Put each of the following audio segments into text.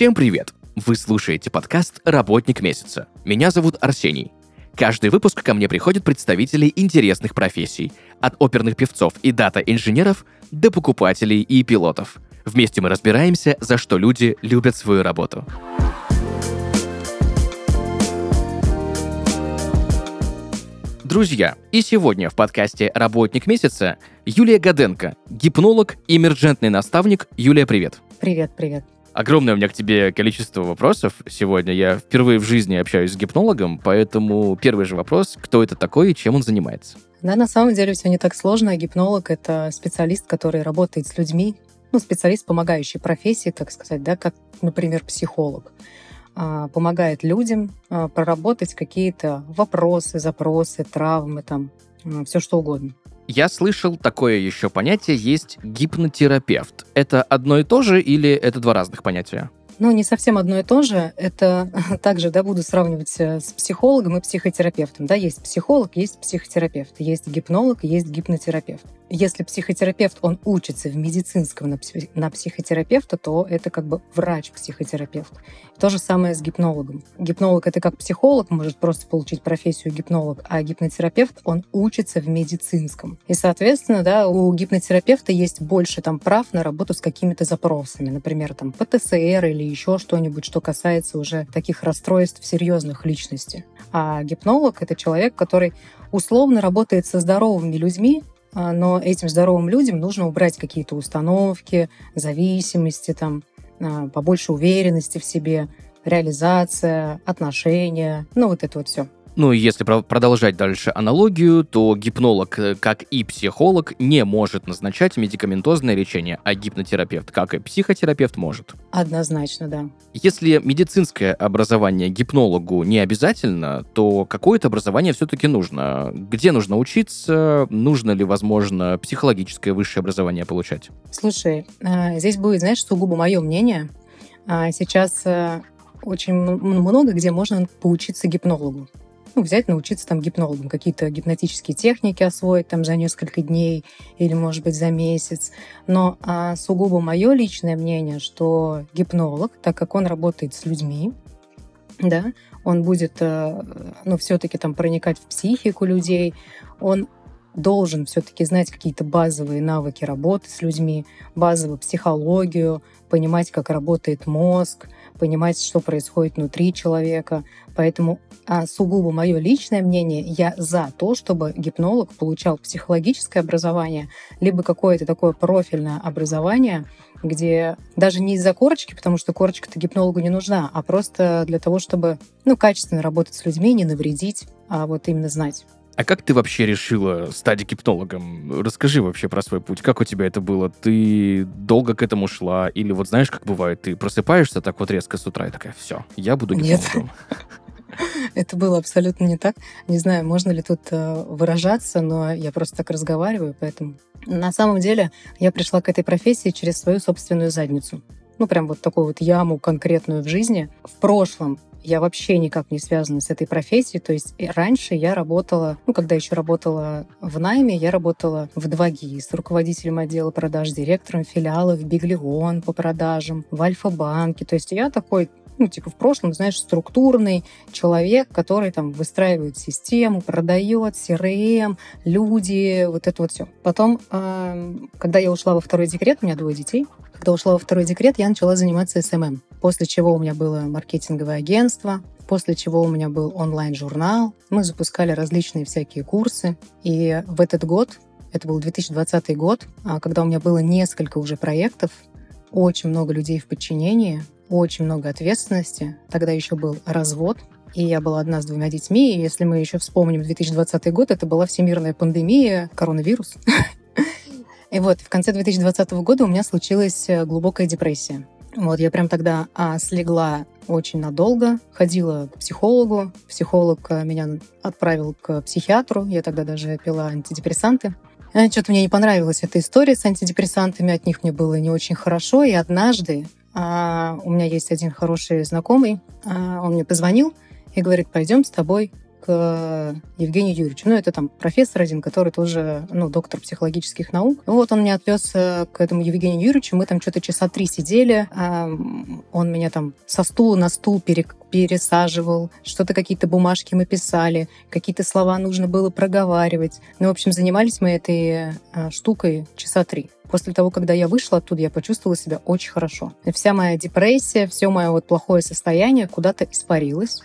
Всем привет! Вы слушаете подкаст «Работник месяца». Меня зовут Арсений. Каждый выпуск ко мне приходят представители интересных профессий, от оперных певцов и дата-инженеров до покупателей и пилотов. Вместе мы разбираемся, за что люди любят свою работу. Друзья, и сегодня в подкасте «Работник месяца» Юлия Гаденко, гипнолог и эмерджентный наставник. Юлия, привет. Привет, привет. Огромное у меня к тебе количество вопросов сегодня. Я впервые в жизни общаюсь с гипнологом, поэтому первый же вопрос, кто это такой и чем он занимается? Да, на самом деле все не так сложно. Гипнолог — это специалист, который работает с людьми, ну, специалист помогающий профессии, так сказать, да, как, например, психолог. А, помогает людям а, проработать какие-то вопросы, запросы, травмы, там, все что угодно. Я слышал, такое еще понятие есть гипнотерапевт. Это одно и то же или это два разных понятия? Ну, не совсем одно и то же. Это также, да, буду сравнивать э, с психологом и психотерапевтом. Да, есть психолог, есть психотерапевт, есть гипнолог, есть гипнотерапевт. Если психотерапевт, он учится в медицинском на, псих, на психотерапевта, то это как бы врач-психотерапевт. То же самое с гипнологом. Гипнолог — это как психолог, может просто получить профессию гипнолог, а гипнотерапевт, он учится в медицинском. И, соответственно, да, у гипнотерапевта есть больше там прав на работу с какими-то запросами, например, там ПТСР или еще что-нибудь, что касается уже таких расстройств серьезных личности. А гипнолог — это человек, который условно работает со здоровыми людьми, а, но этим здоровым людям нужно убрать какие-то установки, зависимости, там, а, побольше уверенности в себе, реализация, отношения, ну вот это вот все. Ну и если продолжать дальше аналогию, то гипнолог, э, как и психолог, не может назначать медикаментозное лечение, а гипнотерапевт, как и психотерапевт, может. Однозначно, да. Если медицинское образование гипнологу не обязательно, то какое-то образование все-таки нужно. Где нужно учиться? Нужно ли, возможно, психологическое высшее образование получать? Слушай, э, здесь будет, знаешь, сугубо мое мнение. А, сейчас э, очень много где можно поучиться гипнологу ну, взять, научиться там гипнологам, какие-то гипнотические техники освоить там за несколько дней или, может быть, за месяц. Но а, сугубо мое личное мнение, что гипнолог, так как он работает с людьми, да, он будет, э, ну, все-таки там проникать в психику людей, он должен все-таки знать какие-то базовые навыки работы с людьми, базовую психологию, понимать, как работает мозг, понимать, что происходит внутри человека. Поэтому а, сугубо мое личное мнение, я за то, чтобы гипнолог получал психологическое образование, либо какое-то такое профильное образование, где даже не из-за корочки, потому что корочка-то гипнологу не нужна, а просто для того, чтобы ну, качественно работать с людьми, не навредить, а вот именно знать. А как ты вообще решила стать гипнологом? Расскажи вообще про свой путь. Как у тебя это было? Ты долго к этому шла? Или вот знаешь, как бывает, ты просыпаешься так вот резко с утра и такая, все, я буду гипнологом. Нет. Это было абсолютно не так. Не знаю, можно ли тут э, выражаться, но я просто так разговариваю, поэтому... На самом деле я пришла к этой профессии через свою собственную задницу. Ну, прям вот такую вот яму конкретную в жизни. В прошлом я вообще никак не связана с этой профессией. То есть раньше я работала, ну, когда еще работала в найме, я работала в 2GI с руководителем отдела продаж, директором филиала в Биглион по продажам, в Альфа-банке. То есть я такой ну, типа в прошлом, знаешь, структурный человек, который там выстраивает систему, продает, CRM, люди, вот это вот все. Потом, когда я ушла во второй декрет, у меня двое детей, когда ушла во второй декрет, я начала заниматься SMM. После чего у меня было маркетинговое агентство, после чего у меня был онлайн-журнал. Мы запускали различные всякие курсы. И в этот год, это был 2020 год, а, когда у меня было несколько уже проектов, очень много людей в подчинении, очень много ответственности. Тогда еще был развод, и я была одна с двумя детьми. И если мы еще вспомним 2020 год, это была всемирная пандемия, коронавирус. И вот в конце 2020 года у меня случилась э, глубокая депрессия. Вот я прям тогда а, слегла очень надолго, ходила к психологу. Психолог э, меня отправил к психиатру. Я тогда даже пила антидепрессанты. Э, Что-то мне не понравилась эта история с антидепрессантами, от них мне было не очень хорошо. И однажды а, у меня есть один хороший знакомый, а, он мне позвонил и говорит, пойдем с тобой к Евгению Юрьевичу. Ну, это там профессор один, который тоже, ну, доктор психологических наук. Вот он меня отвез к этому Евгению Юрьевичу, мы там что-то часа три сидели, он меня там со стула на стул пересаживал, что-то какие-то бумажки мы писали, какие-то слова нужно было проговаривать. Ну, в общем, занимались мы этой а, штукой часа три. После того, когда я вышла оттуда, я почувствовала себя очень хорошо. Вся моя депрессия, все мое вот плохое состояние куда-то испарилось.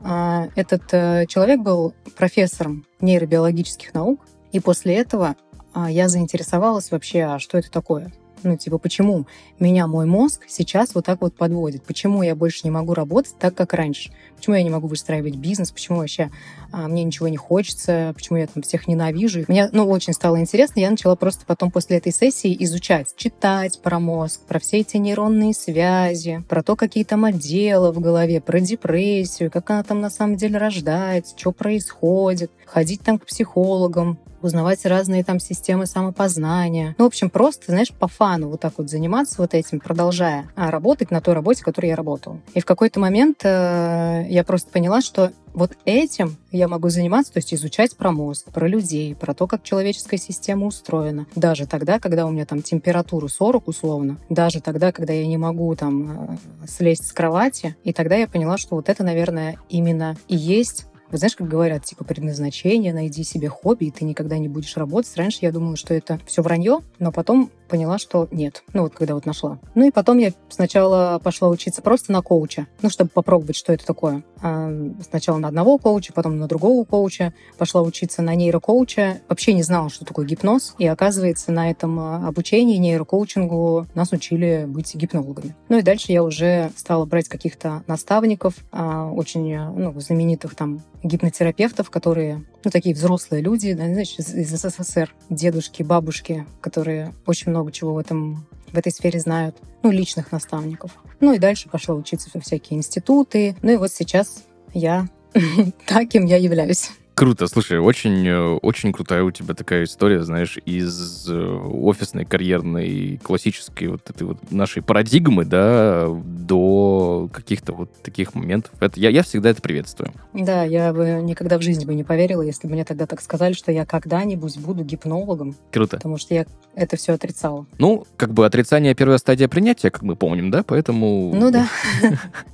А, этот э, человек был профессором нейробиологических наук, и после этого а, я заинтересовалась вообще, а что это такое? Ну, типа, почему меня мой мозг сейчас вот так вот подводит? Почему я больше не могу работать так, как раньше? Почему я не могу выстраивать бизнес? Почему вообще а, мне ничего не хочется? Почему я там всех ненавижу? Мне, ну, очень стало интересно. Я начала просто потом после этой сессии изучать, читать про мозг, про все эти нейронные связи, про то, какие там отделы в голове, про депрессию, как она там на самом деле рождается, что происходит, ходить там к психологам, узнавать разные там системы самопознания. Ну, в общем, просто, знаешь, по фану вот так вот заниматься вот этим, продолжая а, работать на той работе, которой я работала. И в какой-то момент э, я просто поняла, что вот этим я могу заниматься, то есть изучать про мозг, про людей, про то, как человеческая система устроена. Даже тогда, когда у меня там температура 40 условно, даже тогда, когда я не могу там э, слезть с кровати. И тогда я поняла, что вот это, наверное, именно и есть вот знаешь, как говорят, типа предназначение, найди себе хобби, и ты никогда не будешь работать. Раньше я думала, что это все вранье, но потом поняла, что нет. Ну вот когда вот нашла. Ну и потом я сначала пошла учиться просто на коуча, ну чтобы попробовать, что это такое. А сначала на одного коуча, потом на другого коуча. Пошла учиться на нейрокоуча. Вообще не знала, что такое гипноз. И оказывается, на этом а, обучении нейрокоучингу нас учили быть гипнологами. Ну и дальше я уже стала брать каких-то наставников, а, очень ну, знаменитых там гипнотерапевтов, которые, ну, такие взрослые люди, знаешь, из, из СССР, дедушки, бабушки, которые очень много чего в этом в этой сфере знают, ну, личных наставников. Ну и дальше пошла учиться во всякие институты. Ну и вот сейчас я таким я являюсь. Круто, слушай, очень, э, очень крутая у тебя такая история, знаешь, из э, офисной, карьерной, классической вот этой вот нашей парадигмы, да, до каких-то вот таких моментов. Это, я, я всегда это приветствую. Да, я бы никогда в жизни бы не поверила, если бы мне тогда так сказали, что я когда-нибудь буду гипнологом. Круто. Потому что я это все отрицала. Ну, как бы отрицание первая стадия принятия, как мы помним, да, поэтому... Ну да.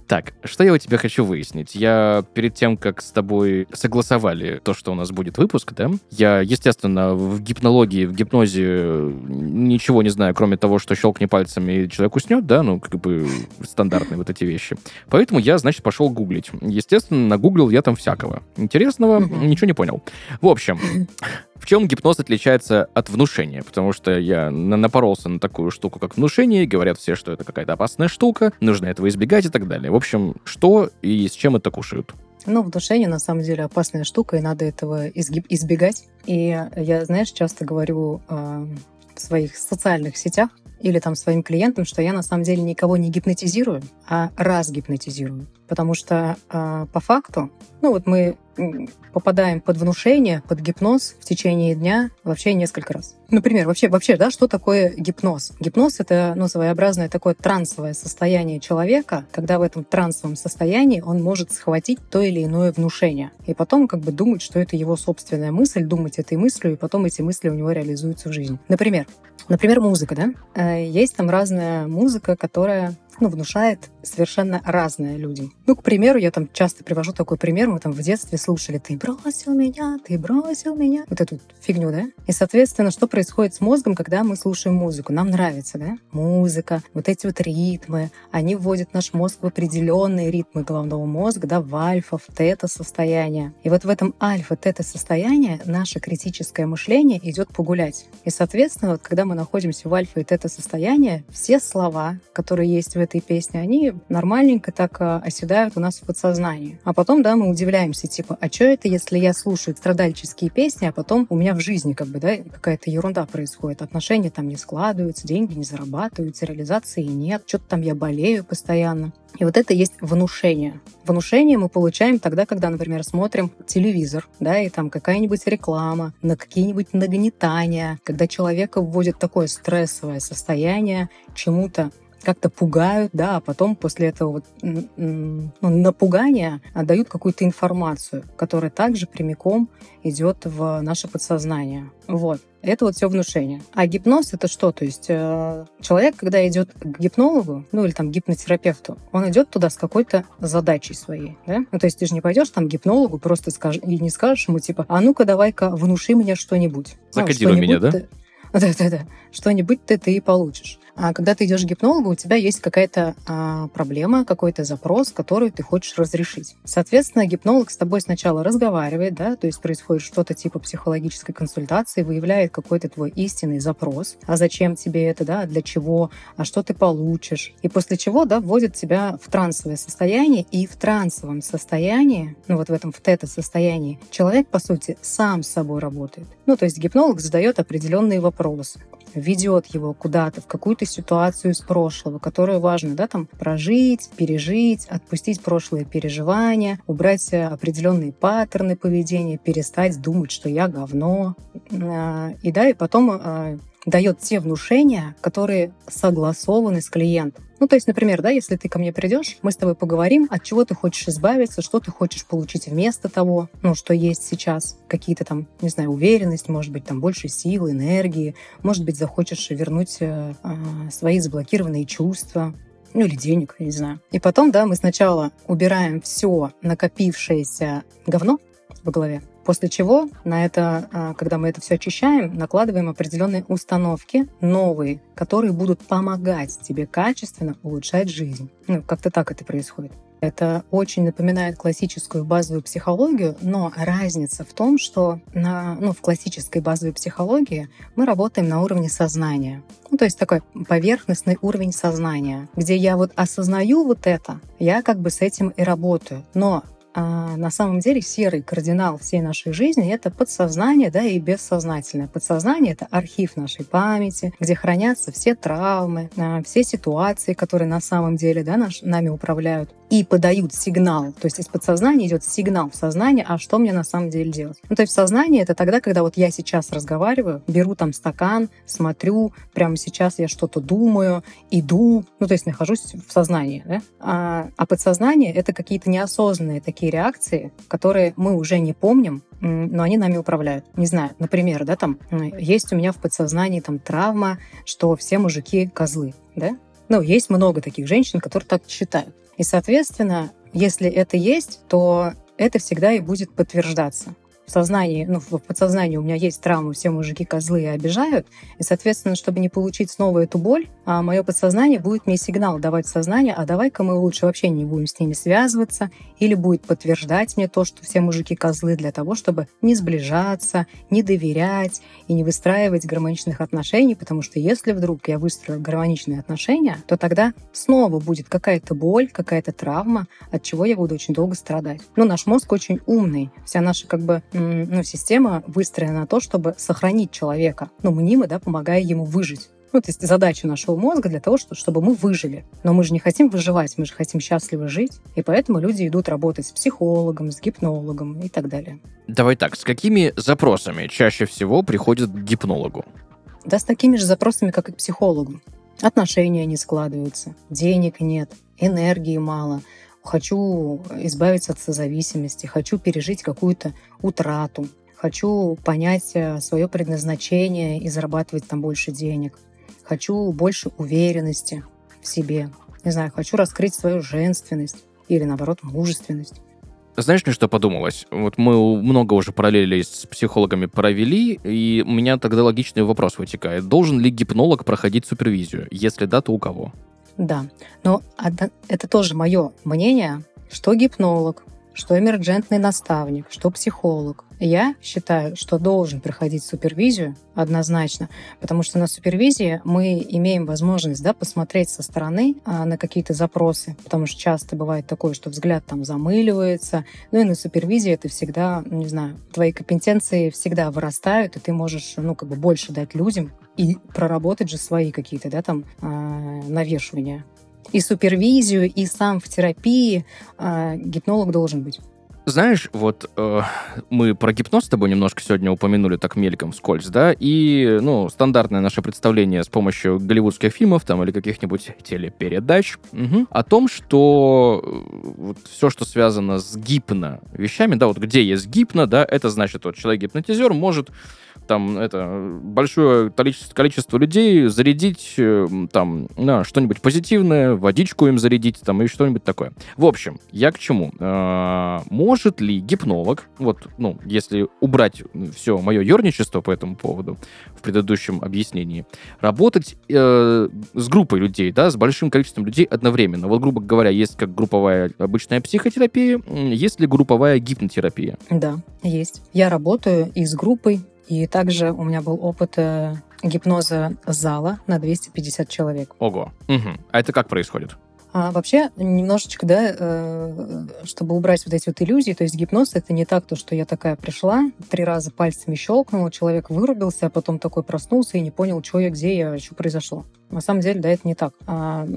Так, что я у тебя хочу выяснить? Я перед тем, как с тобой согласовали то, что у нас будет выпуск, да, я, естественно, в гипнологии, в гипнозе ничего не знаю, кроме того, что щелкни пальцами и человек уснет, да, ну, как бы стандартные вот эти вещи. Поэтому я, значит, пошел гуглить. Естественно, нагуглил я там всякого. Интересного, ничего не понял. В общем, в чем гипноз отличается от внушения? Потому что я напоролся на такую штуку, как внушение, говорят все, что это какая-то опасная штука, нужно этого избегать и так далее. В общем, что и с чем это кушают? Ну, внушение на самом деле опасная штука, и надо этого избегать. И я, знаешь, часто говорю э, в своих социальных сетях или там своим клиентам, что я на самом деле никого не гипнотизирую, а разгипнотизирую. Потому что э, по факту, ну вот мы попадаем под внушение, под гипноз в течение дня вообще несколько раз. Например, вообще, вообще, да, что такое гипноз? Гипноз — это, ну, своеобразное такое трансовое состояние человека, когда в этом трансовом состоянии он может схватить то или иное внушение. И потом как бы думать, что это его собственная мысль, думать этой мыслью, и потом эти мысли у него реализуются в жизни. Например, например, музыка, да? Э, есть там разная музыка, которая ну, внушает совершенно разное людям. Ну, к примеру, я там часто привожу такой пример, мы там в детстве слушали «Ты бросил меня, ты бросил меня». Вот эту фигню, да? И, соответственно, что происходит с мозгом, когда мы слушаем музыку? Нам нравится, да? Музыка, вот эти вот ритмы, они вводят наш мозг в определенные ритмы головного мозга, да, в альфа, в тета-состояние. И вот в этом альфа-тета-состоянии наше критическое мышление идет погулять. И, соответственно, вот когда мы находимся в альфа и тета-состоянии, все слова, которые есть в этой песне, они нормальненько так а, оседают у нас в подсознании. А потом, да, мы удивляемся, типа, а что это, если я слушаю страдальческие песни, а потом у меня в жизни, как бы, да, какая-то ерунда происходит, отношения там не складываются, деньги не зарабатываются, реализации нет, что-то там я болею постоянно. И вот это есть внушение. Внушение мы получаем тогда, когда, например, смотрим телевизор, да, и там какая-нибудь реклама, на какие-нибудь нагнетания, когда человека вводит такое стрессовое состояние чему-то как-то пугают, да, а потом после этого вот, ну, напугания дают какую-то информацию, которая также прямиком идет в наше подсознание. Вот. Это вот все внушение. А гипноз это что? То есть э, человек, когда идет к гипнологу, ну или там гипнотерапевту, он идет туда с какой-то задачей своей, да? Ну то есть ты же не пойдешь там к гипнологу просто скажешь и не скажешь ему типа, а ну-ка давай-ка внуши мне что-нибудь. Закодируй ну, меня, да? Да-да-да. Что-нибудь ты, ты и получишь. А когда ты идешь к гипнологу, у тебя есть какая-то а, проблема, какой-то запрос, который ты хочешь разрешить. Соответственно, гипнолог с тобой сначала разговаривает, да, то есть происходит что-то типа психологической консультации, выявляет какой-то твой истинный запрос, а зачем тебе это, да, для чего, а что ты получишь. И после чего, да, вводит тебя в трансовое состояние, и в трансовом состоянии, ну вот в этом в тета-состоянии, человек, по сути, сам с собой работает. Ну, то есть гипнолог задает определенные вопросы ведет его куда-то, в какую-то ситуацию из прошлого, которую важно, да, там, прожить, пережить, отпустить прошлые переживания, убрать определенные паттерны поведения, перестать думать, что я говно. А, и да, и потом а, дает те внушения, которые согласованы с клиентом. Ну, то есть, например, да, если ты ко мне придешь, мы с тобой поговорим, от чего ты хочешь избавиться, что ты хочешь получить вместо того, ну, что есть сейчас, какие-то там, не знаю, уверенность, может быть, там больше силы, энергии, может быть, захочешь вернуть э, э, свои заблокированные чувства, ну или денег, я не знаю. И потом, да, мы сначала убираем все накопившееся говно в голове, После чего на это, а, когда мы это все очищаем, накладываем определенные установки, новые, которые будут помогать тебе качественно улучшать жизнь. Ну, как-то так это происходит. Это очень напоминает классическую базовую психологию, но разница в том, что на, ну, в классической базовой психологии мы работаем на уровне сознания. Ну, то есть такой поверхностный уровень сознания, где я вот осознаю вот это, я как бы с этим и работаю. Но а на самом деле серый кардинал всей нашей жизни — это подсознание, да, и бессознательное. Подсознание — это архив нашей памяти, где хранятся все травмы, а, все ситуации, которые на самом деле, да, наш, нами управляют и подают сигнал. То есть из подсознания идет сигнал в сознание, а что мне на самом деле делать. Ну, то есть сознание — это тогда, когда вот я сейчас разговариваю, беру там стакан, смотрю, прямо сейчас я что-то думаю, иду, ну, то есть нахожусь в сознании, да? А, а подсознание — это какие-то неосознанные такие такие реакции, которые мы уже не помним, но они нами управляют. Не знаю, например, да, там есть у меня в подсознании там травма, что все мужики козлы, да? Ну, есть много таких женщин, которые так считают. И, соответственно, если это есть, то это всегда и будет подтверждаться в сознании, ну, в подсознании у меня есть травма, все мужики козлы и обижают, и, соответственно, чтобы не получить снова эту боль, а мое подсознание будет мне сигнал давать в сознание, а давай-ка мы лучше вообще не будем с ними связываться, или будет подтверждать мне то, что все мужики козлы для того, чтобы не сближаться, не доверять и не выстраивать гармоничных отношений, потому что если вдруг я выстрою гармоничные отношения, то тогда снова будет какая-то боль, какая-то травма, от чего я буду очень долго страдать. Но наш мозг очень умный, вся наша как бы ну, система выстроена на то, чтобы сохранить человека, ну, мнимо, да, помогая ему выжить. Ну, то есть задача нашего мозга для того, чтобы мы выжили. Но мы же не хотим выживать, мы же хотим счастливо жить. И поэтому люди идут работать с психологом, с гипнологом и так далее. Давай так, с какими запросами чаще всего приходят к гипнологу? Да с такими же запросами, как и к психологу. Отношения не складываются, денег нет, энергии мало, хочу избавиться от созависимости, хочу пережить какую-то утрату, хочу понять э, свое предназначение и зарабатывать там больше денег, хочу больше уверенности в себе, не знаю, хочу раскрыть свою женственность или, наоборот, мужественность. Знаешь, мне что подумалось? Вот мы много уже параллелей с психологами провели, и у меня тогда логичный вопрос вытекает. Должен ли гипнолог проходить супервизию? Если да, то у кого? Да, но это тоже мое мнение, что гипнолог, что эмерджентный наставник, что психолог. Я считаю, что должен проходить супервизию однозначно, потому что на супервизии мы имеем возможность да, посмотреть со стороны а, на какие-то запросы, потому что часто бывает такое, что взгляд там замыливается, ну и на супервизии это всегда, не знаю, твои компетенции всегда вырастают, и ты можешь, ну, как бы больше дать людям и проработать же свои какие-то, да, там, э, навешивания. И супервизию, и сам в терапии э, гипнолог должен быть. Знаешь, вот э, мы про гипноз с тобой немножко сегодня упомянули так мельком, вскользь, да, и, ну, стандартное наше представление с помощью голливудских фильмов там или каких-нибудь телепередач угу, о том, что э, вот все, что связано с гипно вещами, да, вот где есть гипно, да, это значит, вот человек-гипнотизер может там это большое количество, количество людей зарядить э, там на что-нибудь позитивное, водичку им зарядить там и что-нибудь такое. В общем, я к чему? Э, может ли гипнолог, вот, ну, если убрать все мое ерничество по этому поводу в предыдущем объяснении, работать э, с группой людей, да, с большим количеством людей одновременно? Вот, грубо говоря, есть как групповая обычная психотерапия, есть ли групповая гипнотерапия? Да, есть. Я работаю и с группой, и также у меня был опыт э, гипноза зала на 250 человек. Ого. Угу. А это как происходит? А вообще, немножечко, да, э, чтобы убрать вот эти вот иллюзии, то есть гипноз — это не так, то, что я такая пришла, три раза пальцами щелкнула, человек вырубился, а потом такой проснулся и не понял, что я, где я, что произошло. На самом деле, да, это не так. А,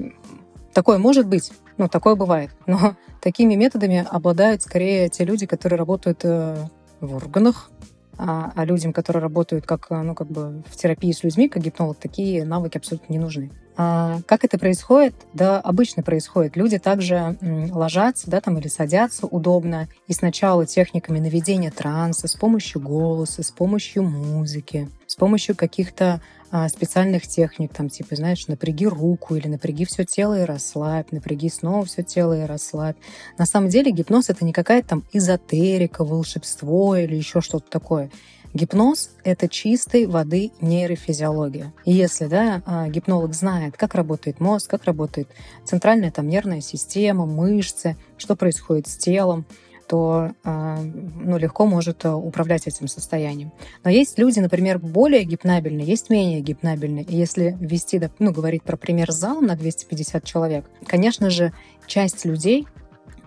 такое может быть, ну, такое бывает, но такими методами обладают скорее те люди, которые работают э, в органах, а, а людям, которые работают как, э, ну, как бы в терапии с людьми, как гипнолог, такие навыки абсолютно не нужны. А как это происходит? Да, обычно происходит. Люди также ложатся, да, там или садятся удобно, и сначала техниками наведения транса с помощью голоса, с помощью музыки, с помощью каких-то а, специальных техник, там, типа, знаешь, напряги руку или напряги все тело и расслабь, напряги снова все тело и расслабь. На самом деле гипноз — это не какая-то там эзотерика, волшебство или еще что-то такое. Гипноз — это чистой воды нейрофизиология. И если да, а, гипнолог знает, как работает мозг, как работает центральная там, нервная система, мышцы, что происходит с телом, то а, ну, легко может а, управлять этим состоянием. Но есть люди, например, более гипнабельные, есть менее гипнабельные. И если ввести, ну, говорить про пример зал на 250 человек, конечно же, часть людей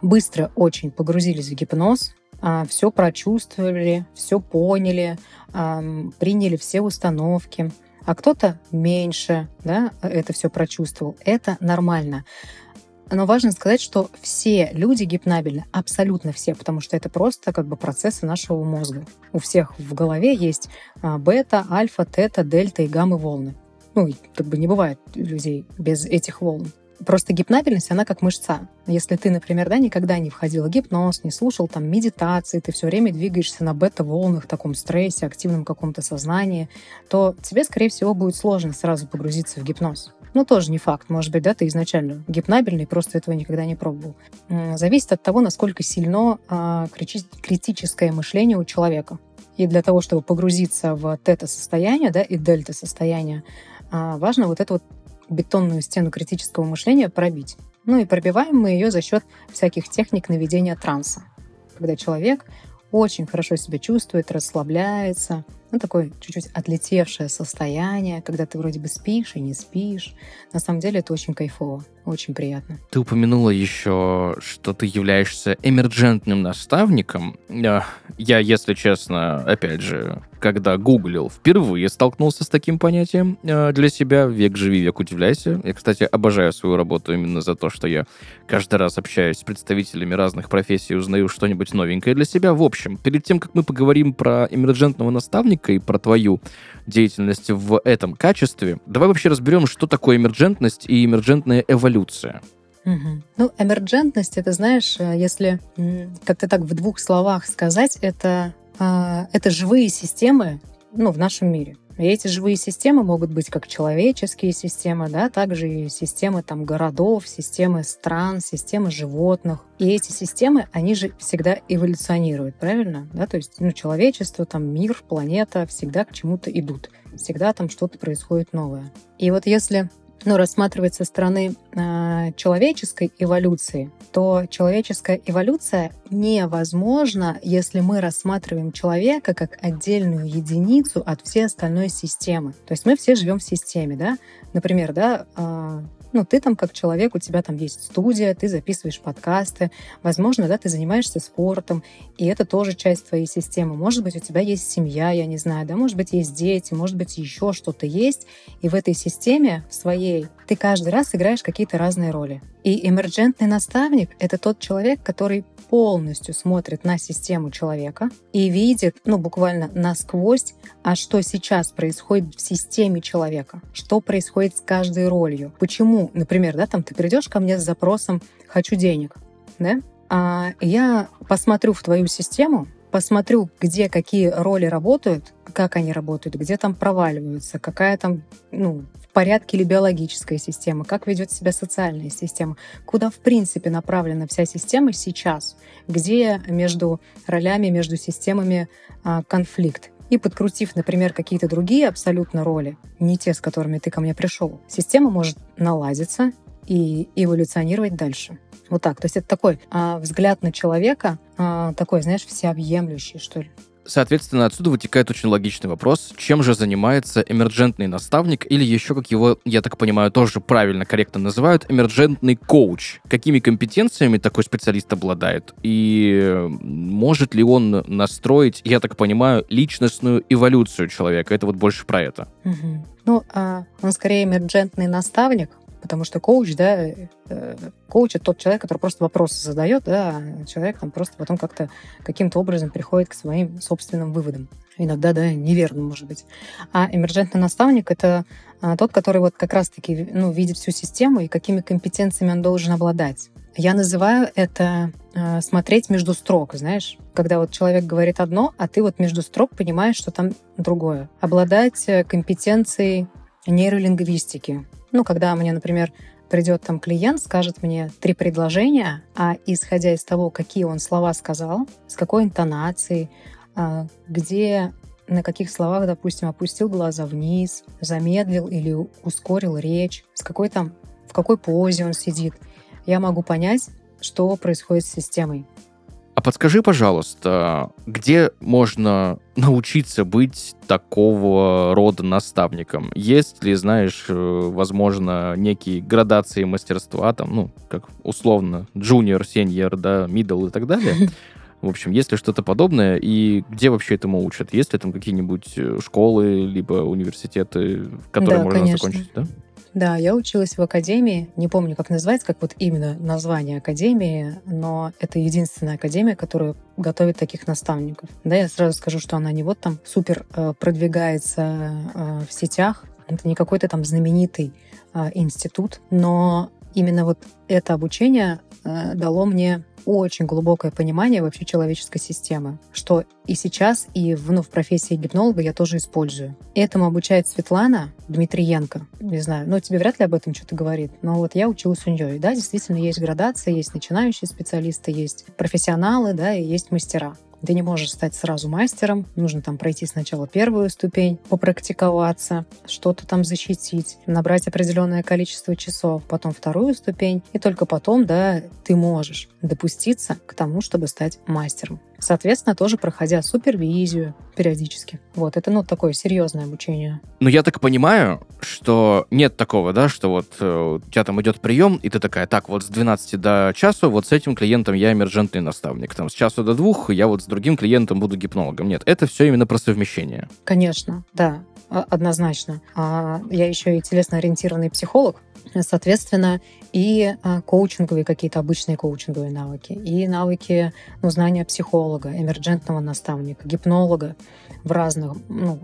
быстро очень погрузились в гипноз, а, все прочувствовали, все поняли, приняли все установки, а кто-то меньше да, это все прочувствовал. Это нормально. Но важно сказать, что все люди гипнабельны, абсолютно все, потому что это просто как бы процессы нашего мозга. У всех в голове есть а, бета, альфа, тета, дельта и гаммы волны. Ну, как бы не бывает людей без этих волн. Просто гипнабельность, она как мышца. Если ты, например, да, никогда не входил в гипноз, не слушал там медитации, ты все время двигаешься на бета-волнах, таком стрессе, активном каком-то сознании, то тебе, скорее всего, будет сложно сразу погрузиться в гипноз. Ну, тоже не факт. Может быть, да, ты изначально гипнабельный, просто этого никогда не пробовал. Зависит от того, насколько сильно а, критическое мышление у человека. И для того, чтобы погрузиться в тета-состояние, да, и дельта-состояние, а, важно вот эту вот бетонную стену критического мышления пробить. Ну и пробиваем мы ее за счет всяких техник наведения транса. Когда человек очень хорошо себя чувствует, расслабляется, ну, такое чуть-чуть отлетевшее состояние, когда ты вроде бы спишь и не спишь. На самом деле это очень кайфово, очень приятно. Ты упомянула еще, что ты являешься эмерджентным наставником. Я, если честно, опять же, когда гуглил, впервые столкнулся с таким понятием э, для себя. Век живи, век удивляйся. Я, кстати, обожаю свою работу именно за то, что я каждый раз общаюсь с представителями разных профессий, узнаю что-нибудь новенькое для себя. В общем, перед тем, как мы поговорим про эмерджентного наставника и про твою деятельность в этом качестве, давай вообще разберем, что такое эмерджентность и эмерджентная эволюция. Угу. Ну, эмерджентность, это, знаешь, э, если как-то так в двух словах сказать, это а, это живые системы ну, в нашем мире. И эти живые системы могут быть как человеческие системы, да, также и системы там, городов, системы стран, системы животных. И эти системы, они же всегда эволюционируют, правильно? Да? То есть ну, человечество, там, мир, планета всегда к чему-то идут. Всегда там что-то происходит новое. И вот если ну, рассматривать со стороны э, человеческой эволюции, то человеческая эволюция невозможна, если мы рассматриваем человека как отдельную единицу от всей остальной системы. То есть мы все живем в системе, да? Например, да, э, ну, ты там как человек, у тебя там есть студия, ты записываешь подкасты, возможно, да, ты занимаешься спортом, и это тоже часть твоей системы. Может быть, у тебя есть семья, я не знаю, да, может быть, есть дети, может быть, еще что-то есть, и в этой системе, в своей быстрее. Ты каждый раз играешь какие-то разные роли. И эмерджентный наставник — это тот человек, который полностью смотрит на систему человека и видит, ну, буквально насквозь, а что сейчас происходит в системе человека, что происходит с каждой ролью. Почему, например, да, там ты придешь ко мне с запросом «хочу денег», да? А я посмотрю в твою систему, посмотрю, где какие роли работают, как они работают, где там проваливаются, какая там, ну, в порядке ли биологическая система, как ведет себя социальная система, куда в принципе направлена вся система сейчас, где между ролями, между системами а, конфликт. И подкрутив, например, какие-то другие абсолютно роли, не те, с которыми ты ко мне пришел, система может наладиться и эволюционировать дальше. Вот так. То есть это такой а, взгляд на человека, а, такой, знаешь, всеобъемлющий, что ли. Соответственно, отсюда вытекает очень логичный вопрос, чем же занимается эмерджентный наставник, или еще, как его, я так понимаю, тоже правильно, корректно называют, эмерджентный коуч. Какими компетенциями такой специалист обладает? И может ли он настроить, я так понимаю, личностную эволюцию человека? Это вот больше про это. Угу. Ну, а он скорее эмерджентный наставник, Потому что коуч, да, э, коуч — это тот человек, который просто вопросы задает, да, а человек там просто потом как-то каким-то образом приходит к своим собственным выводам. Иногда, да, неверно, может быть. А эмерджентный наставник — это а, тот, который вот как раз-таки ну, видит всю систему и какими компетенциями он должен обладать. Я называю это э, смотреть между строк, знаешь, когда вот человек говорит одно, а ты вот между строк понимаешь, что там другое. Обладать э, компетенцией нейролингвистики, ну, когда мне, например, придет там клиент, скажет мне три предложения, а исходя из того, какие он слова сказал, с какой интонацией, а, где на каких словах, допустим, опустил глаза вниз, замедлил или ускорил речь, с какой там, в какой позе он сидит, я могу понять, что происходит с системой. А подскажи, пожалуйста, где можно научиться быть такого рода наставником? Есть ли, знаешь, э, возможно, некие градации мастерства, там, ну, как условно, junior, senior, да, middle и так далее? В общем, есть ли что-то подобное, и где вообще этому учат? Есть ли там какие-нибудь э, школы, либо университеты, которые да, можно конечно. закончить, да? Да, я училась в академии, не помню, как называется, как вот именно название академии, но это единственная академия, которая готовит таких наставников. Да, я сразу скажу, что она не вот там супер э, продвигается э, в сетях, это не какой-то там знаменитый э, институт, но именно вот это обучение дало мне очень глубокое понимание вообще человеческой системы, что и сейчас, и в, ну, в профессии гипнолога я тоже использую. Этому обучает Светлана Дмитриенко. Не знаю, ну, тебе вряд ли об этом что-то говорит, но вот я училась у нее. Да, действительно, есть градация, есть начинающие специалисты, есть профессионалы, да, и есть мастера. Ты не можешь стать сразу мастером, нужно там пройти сначала первую ступень, попрактиковаться, что-то там защитить, набрать определенное количество часов, потом вторую ступень, и только потом, да, ты можешь допуститься к тому, чтобы стать мастером. Соответственно, тоже проходя супервизию периодически. Вот, это, ну, такое серьезное обучение. Ну, я так понимаю, что нет такого, да, что вот э, у тебя там идет прием, и ты такая, так, вот с 12 до часу вот с этим клиентом я эмерджентный наставник, там, с часу до двух я вот с другим клиентом буду гипнологом. Нет, это все именно про совмещение. Конечно, да, однозначно. А я еще и телесно-ориентированный психолог, Соответственно, и а, коучинговые какие-то обычные коучинговые навыки, и навыки ну, знания психолога, эмерджентного наставника, гипнолога в разных, ну,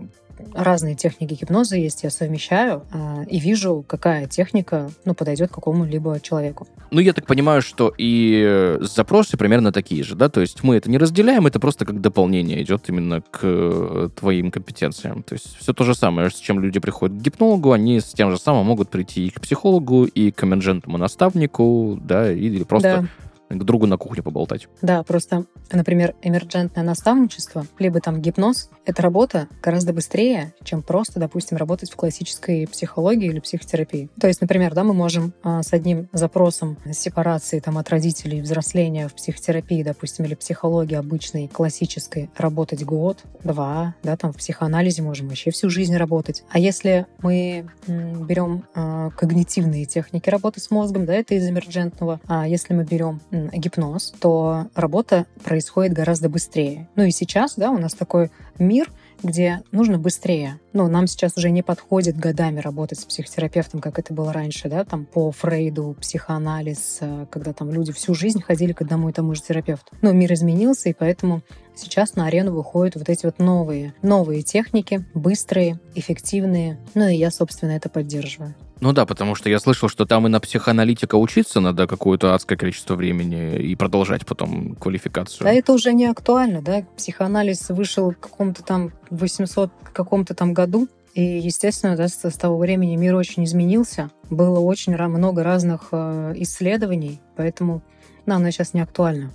разные техники гипноза есть, я совмещаю э, и вижу, какая техника ну, подойдет какому-либо человеку. Ну, я так понимаю, что и запросы примерно такие же, да? То есть мы это не разделяем, это просто как дополнение идет именно к э, твоим компетенциям. То есть все то же самое, с чем люди приходят к гипнологу, они с тем же самым могут прийти и к психологу, и к эмерджентному наставнику, да, или просто да к другу на кухне поболтать. Да, просто, например, эмерджентное наставничество, либо там гипноз, это работа гораздо быстрее, чем просто, допустим, работать в классической психологии или психотерапии. То есть, например, да, мы можем а, с одним запросом сепарации там, от родителей, взросления в психотерапии, допустим, или психологии обычной, классической, работать год, два, да, там в психоанализе можем вообще всю жизнь работать. А если мы берем а, когнитивные техники работы с мозгом, да, это из эмерджентного, а если мы берем гипноз, то работа происходит гораздо быстрее. Ну и сейчас, да, у нас такой мир, где нужно быстрее. Ну, нам сейчас уже не подходит годами работать с психотерапевтом, как это было раньше, да, там по Фрейду, психоанализ, э, когда там люди всю жизнь ходили к одному и тому же терапевту. Но мир изменился, и поэтому сейчас на арену выходят вот эти вот новые, новые техники, быстрые, эффективные. Ну и я, собственно, это поддерживаю. Ну да, потому что я слышал, что там и на психоаналитика учиться надо какое-то адское количество времени и продолжать потом квалификацию. Да, это уже не актуально, да. Психоанализ вышел в каком-то там 800 каком-то там году, и, естественно, да, с, с того времени мир очень изменился. Было очень много разных э, исследований, поэтому да, оно сейчас не актуально.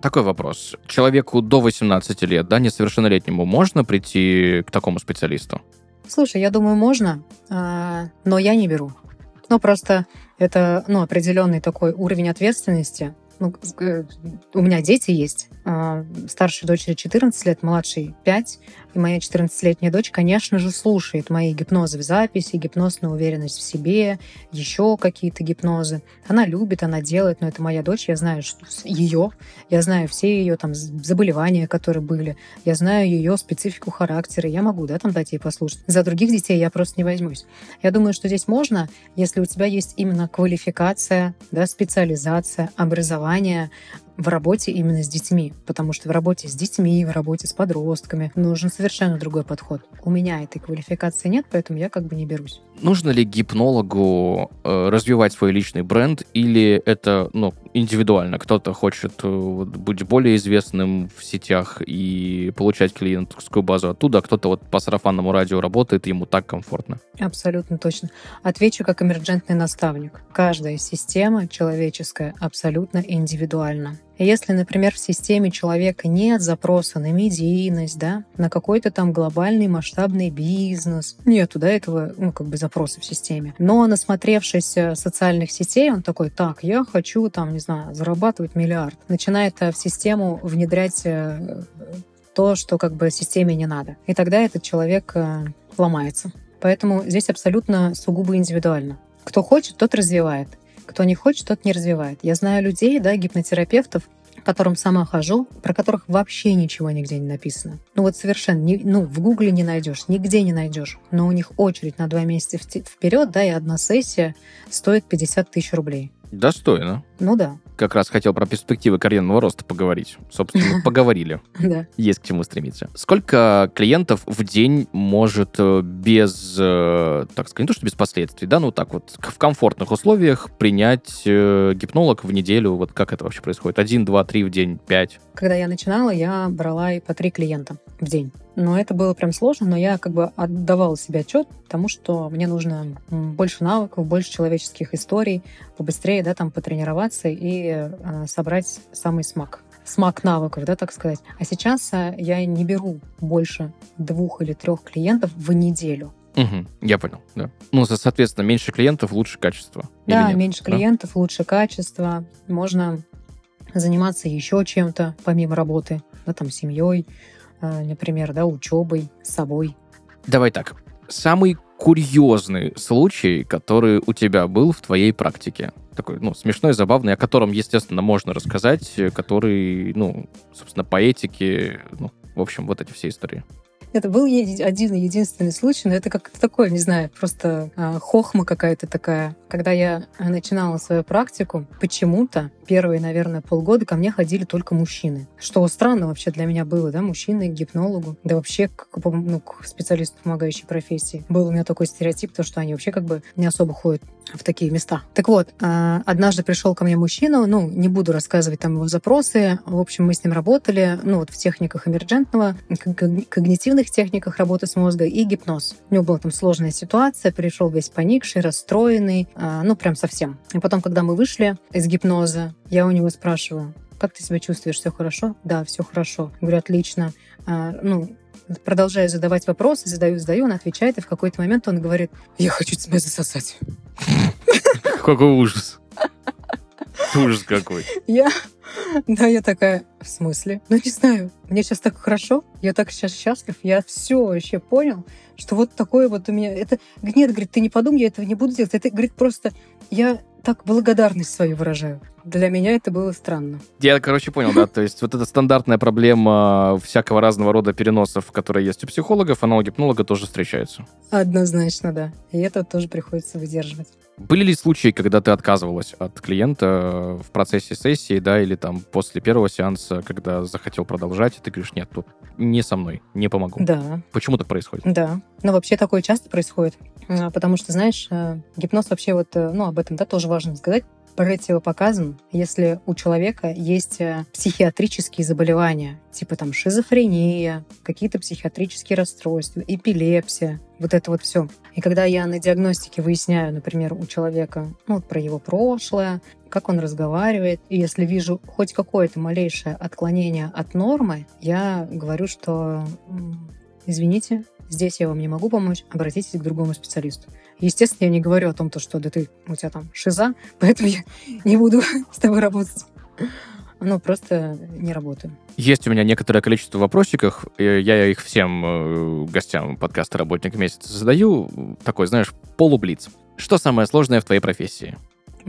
Такой вопрос. Человеку до 18 лет, да, несовершеннолетнему, можно прийти к такому специалисту? Слушай, я думаю, можно, а, но я не беру. Ну, просто это ну, определенный такой уровень ответственности. Ну, э, у меня дети есть, старшей дочери 14 лет, младшей 5. И моя 14-летняя дочь, конечно же, слушает мои гипнозы в записи, гипноз на уверенность в себе, еще какие-то гипнозы. Она любит, она делает, но это моя дочь, я знаю что ее, я знаю все ее там заболевания, которые были, я знаю ее специфику характера, я могу, да, там дать ей послушать. За других детей я просто не возьмусь. Я думаю, что здесь можно, если у тебя есть именно квалификация, да, специализация, образование, в работе именно с детьми, потому что в работе с детьми, в работе с подростками нужен совершенно другой подход. У меня этой квалификации нет, поэтому я как бы не берусь. Нужно ли гипнологу э, развивать свой личный бренд или это ну, индивидуально? Кто-то хочет э, быть более известным в сетях и получать клиентскую базу оттуда, а кто-то вот по сарафанному радио работает, ему так комфортно. Абсолютно точно. Отвечу как эмерджентный наставник. Каждая система человеческая абсолютно индивидуальна. Если, например, в системе человека нет запроса на медийность, да, на какой-то там глобальный масштабный бизнес, нету, да, этого, ну, как бы запроса в системе. Но насмотревшись э, социальных сетей, он такой, так, я хочу там, не знаю, зарабатывать миллиард. Начинает э, в систему внедрять э, то, что как бы системе не надо. И тогда этот человек ломается. Поэтому здесь абсолютно сугубо индивидуально. Кто хочет, тот развивает. Кто не хочет, тот не развивает. Я знаю людей, да, гипнотерапевтов, к которым сама хожу, про которых вообще ничего нигде не написано. Ну вот совершенно, не, ну в Гугле не найдешь, нигде не найдешь. Но у них очередь на два месяца вперед, да, и одна сессия стоит 50 тысяч рублей. Достойно. Ну да. Как раз хотел про перспективы карьерного роста поговорить. Собственно, поговорили. Да. Есть к чему стремиться. Сколько клиентов в день может э, без, э, так сказать, не то что без последствий, да, ну так вот, в комфортных условиях принять э, гипнолог в неделю? Вот как это вообще происходит? Один, два, три в день, пять? Когда я начинала, я брала и по три клиента в день. Но это было прям сложно, но я как бы отдавала себе отчет тому, что мне нужно больше навыков, больше человеческих историй, побыстрее, да, там потренироваться и э, собрать самый смак смак навыков, да, так сказать. А сейчас э, я не беру больше двух или трех клиентов в неделю. Угу, я понял, да. Ну, соответственно, меньше клиентов, лучше качество. Да, меньше да? клиентов, лучше качество. Можно заниматься еще чем-то, помимо работы, да, там, семьей, например, да, учебой, собой. Давай так. Самый курьезный случай, который у тебя был в твоей практике? Такой, ну, смешной, забавный, о котором, естественно, можно рассказать, который, ну, собственно, по этике, ну, в общем, вот эти все истории. Это был один единственный случай, но это как-то такое, не знаю, просто э, хохма какая-то такая. Когда я начинала свою практику, почему-то первые, наверное, полгода ко мне ходили только мужчины. Что странно вообще для меня было, да, мужчины к гипнологу, да вообще к, ну, к специалисту помогающей профессии. Был у меня такой стереотип, то, что они вообще как бы не особо ходят в такие места. Так вот, а, однажды пришел ко мне мужчина, ну, не буду рассказывать там его запросы, в общем, мы с ним работали, ну, вот в техниках эмерджентного, когнитивных техниках работы с мозгом и гипноз. У него была там сложная ситуация, пришел весь поникший, расстроенный, а, ну, прям совсем. И потом, когда мы вышли из гипноза, я у него спрашиваю, как ты себя чувствуешь, все хорошо? Да, все хорошо. Говорю, отлично. А, ну, продолжаю задавать вопросы, задаю, задаю, он отвечает, и в какой-то момент он говорит, я хочу тебя засосать. Какой ужас. Ужас какой. Я Да, я такая, в смысле? Ну, не знаю, мне сейчас так хорошо, я так сейчас счастлив, я все вообще понял, что вот такое вот у меня... Это... Нет, говорит, ты не подумай, я этого не буду делать. Это, говорит, просто я так благодарность свою выражаю. Для меня это было странно. Я, короче, понял, да. То есть вот эта стандартная проблема всякого разного рода переносов, которые есть у психологов, она у гипнолога тоже встречается. Однозначно, да. И это тоже приходится выдерживать. Были ли случаи, когда ты отказывалась от клиента в процессе сессии, да, или там после первого сеанса, когда захотел продолжать, и ты говоришь, нет, тут не со мной, не помогу? Да. Почему так происходит? Да. Ну, вообще такое часто происходит. А, потому что, знаешь, э, гипноз вообще вот, э, ну, об этом, да, тоже важно сказать, противопоказан, если у человека есть э, психиатрические заболевания, типа там шизофрения, какие-то психиатрические расстройства, эпилепсия, вот это вот все. И когда я на диагностике выясняю, например, у человека ну, про его прошлое, как он разговаривает, и если вижу хоть какое-то малейшее отклонение от нормы, я говорю, что извините, здесь я вам не могу помочь, обратитесь к другому специалисту. Естественно, я не говорю о том, то, что да ты, у тебя там шиза, поэтому я не буду с тобой работать. Ну, просто не работаю. Есть у меня некоторое количество вопросиков. Я их всем э, гостям подкаста «Работник месяца» задаю. Такой, знаешь, полублиц. Что самое сложное в твоей профессии?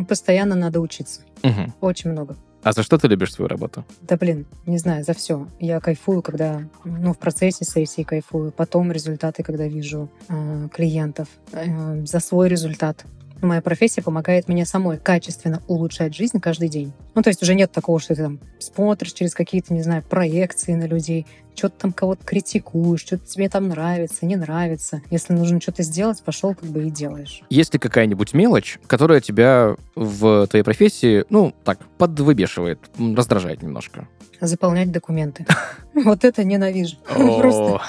Постоянно надо учиться. Угу. Очень много. А за что ты любишь свою работу? Да блин, не знаю, за все. Я кайфую, когда, ну, в процессе сессии кайфую, потом результаты, когда вижу э, клиентов, э, за свой результат. Моя профессия помогает мне самой качественно улучшать жизнь каждый день. Ну, то есть уже нет такого, что ты там смотришь через какие-то, не знаю, проекции на людей, что-то там кого-то критикуешь, что-то тебе там нравится, не нравится. Если нужно что-то сделать, пошел как бы и делаешь. Есть ли какая-нибудь мелочь, которая тебя в твоей профессии, ну, так, подвыбешивает, раздражает немножко? Заполнять документы. Вот это ненавижу. Просто.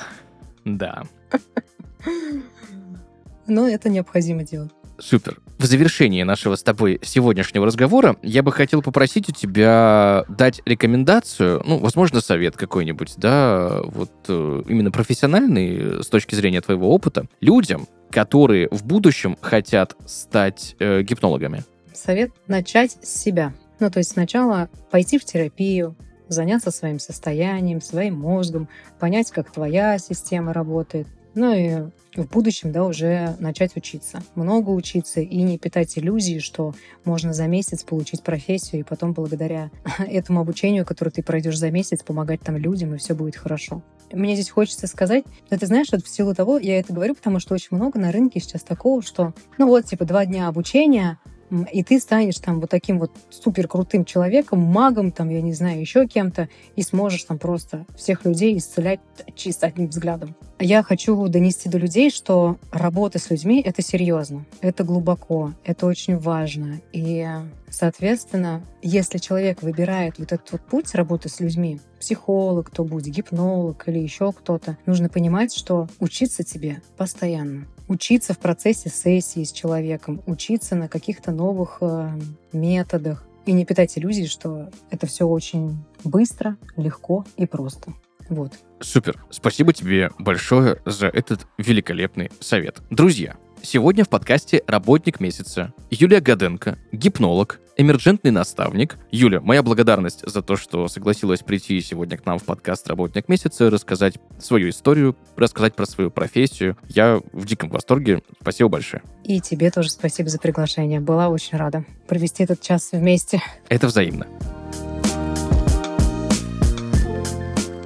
Да. Но это необходимо делать. Супер. В завершении нашего с тобой сегодняшнего разговора я бы хотел попросить у тебя дать рекомендацию, ну, возможно, совет какой-нибудь, да, вот э, именно профессиональный с точки зрения твоего опыта, людям, которые в будущем хотят стать э, гипнологами. Совет начать с себя. Ну, то есть сначала пойти в терапию, заняться своим состоянием, своим мозгом, понять, как твоя система работает, ну и в будущем, да, уже начать учиться. Много учиться и не питать иллюзии, что можно за месяц получить профессию и потом благодаря этому обучению, которое ты пройдешь за месяц, помогать там людям, и все будет хорошо. Мне здесь хочется сказать, но ты знаешь, вот в силу того, я это говорю, потому что очень много на рынке сейчас такого, что, ну вот, типа, два дня обучения, и ты станешь там вот таким вот супер крутым человеком, магом, там, я не знаю, еще кем-то, и сможешь там просто всех людей исцелять чисто одним взглядом. Я хочу донести до людей, что работа с людьми — это серьезно, это глубоко, это очень важно. И, соответственно, если человек выбирает вот этот вот путь работы с людьми, психолог, кто будет, гипнолог или еще кто-то, нужно понимать, что учиться тебе постоянно учиться в процессе сессии с человеком, учиться на каких-то новых э, методах и не питать иллюзий, что это все очень быстро, легко и просто. Вот. Супер. Спасибо тебе большое за этот великолепный совет. Друзья, Сегодня в подкасте «Работник месяца» Юлия Гаденко, гипнолог, эмерджентный наставник. Юля, моя благодарность за то, что согласилась прийти сегодня к нам в подкаст «Работник месяца», рассказать свою историю, рассказать про свою профессию. Я в диком восторге. Спасибо большое. И тебе тоже спасибо за приглашение. Была очень рада провести этот час вместе. Это взаимно.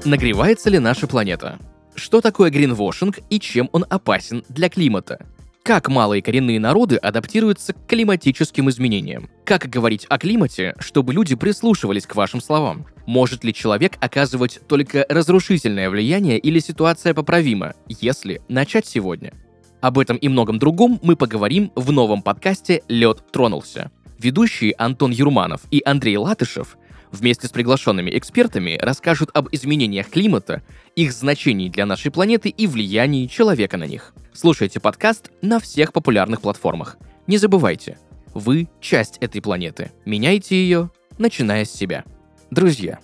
Нагревается ли наша планета? Что такое гринвошинг и чем он опасен для климата? Как малые коренные народы адаптируются к климатическим изменениям? Как говорить о климате, чтобы люди прислушивались к вашим словам? Может ли человек оказывать только разрушительное влияние или ситуация поправима, если начать сегодня? Об этом и многом другом мы поговорим в новом подкасте «Лед тронулся». Ведущие Антон Юрманов и Андрей Латышев вместе с приглашенными экспертами расскажут об изменениях климата, их значении для нашей планеты и влиянии человека на них. Слушайте подкаст на всех популярных платформах. Не забывайте, вы часть этой планеты. Меняйте ее, начиная с себя. Друзья,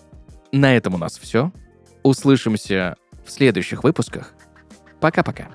на этом у нас все. Услышимся в следующих выпусках. Пока-пока.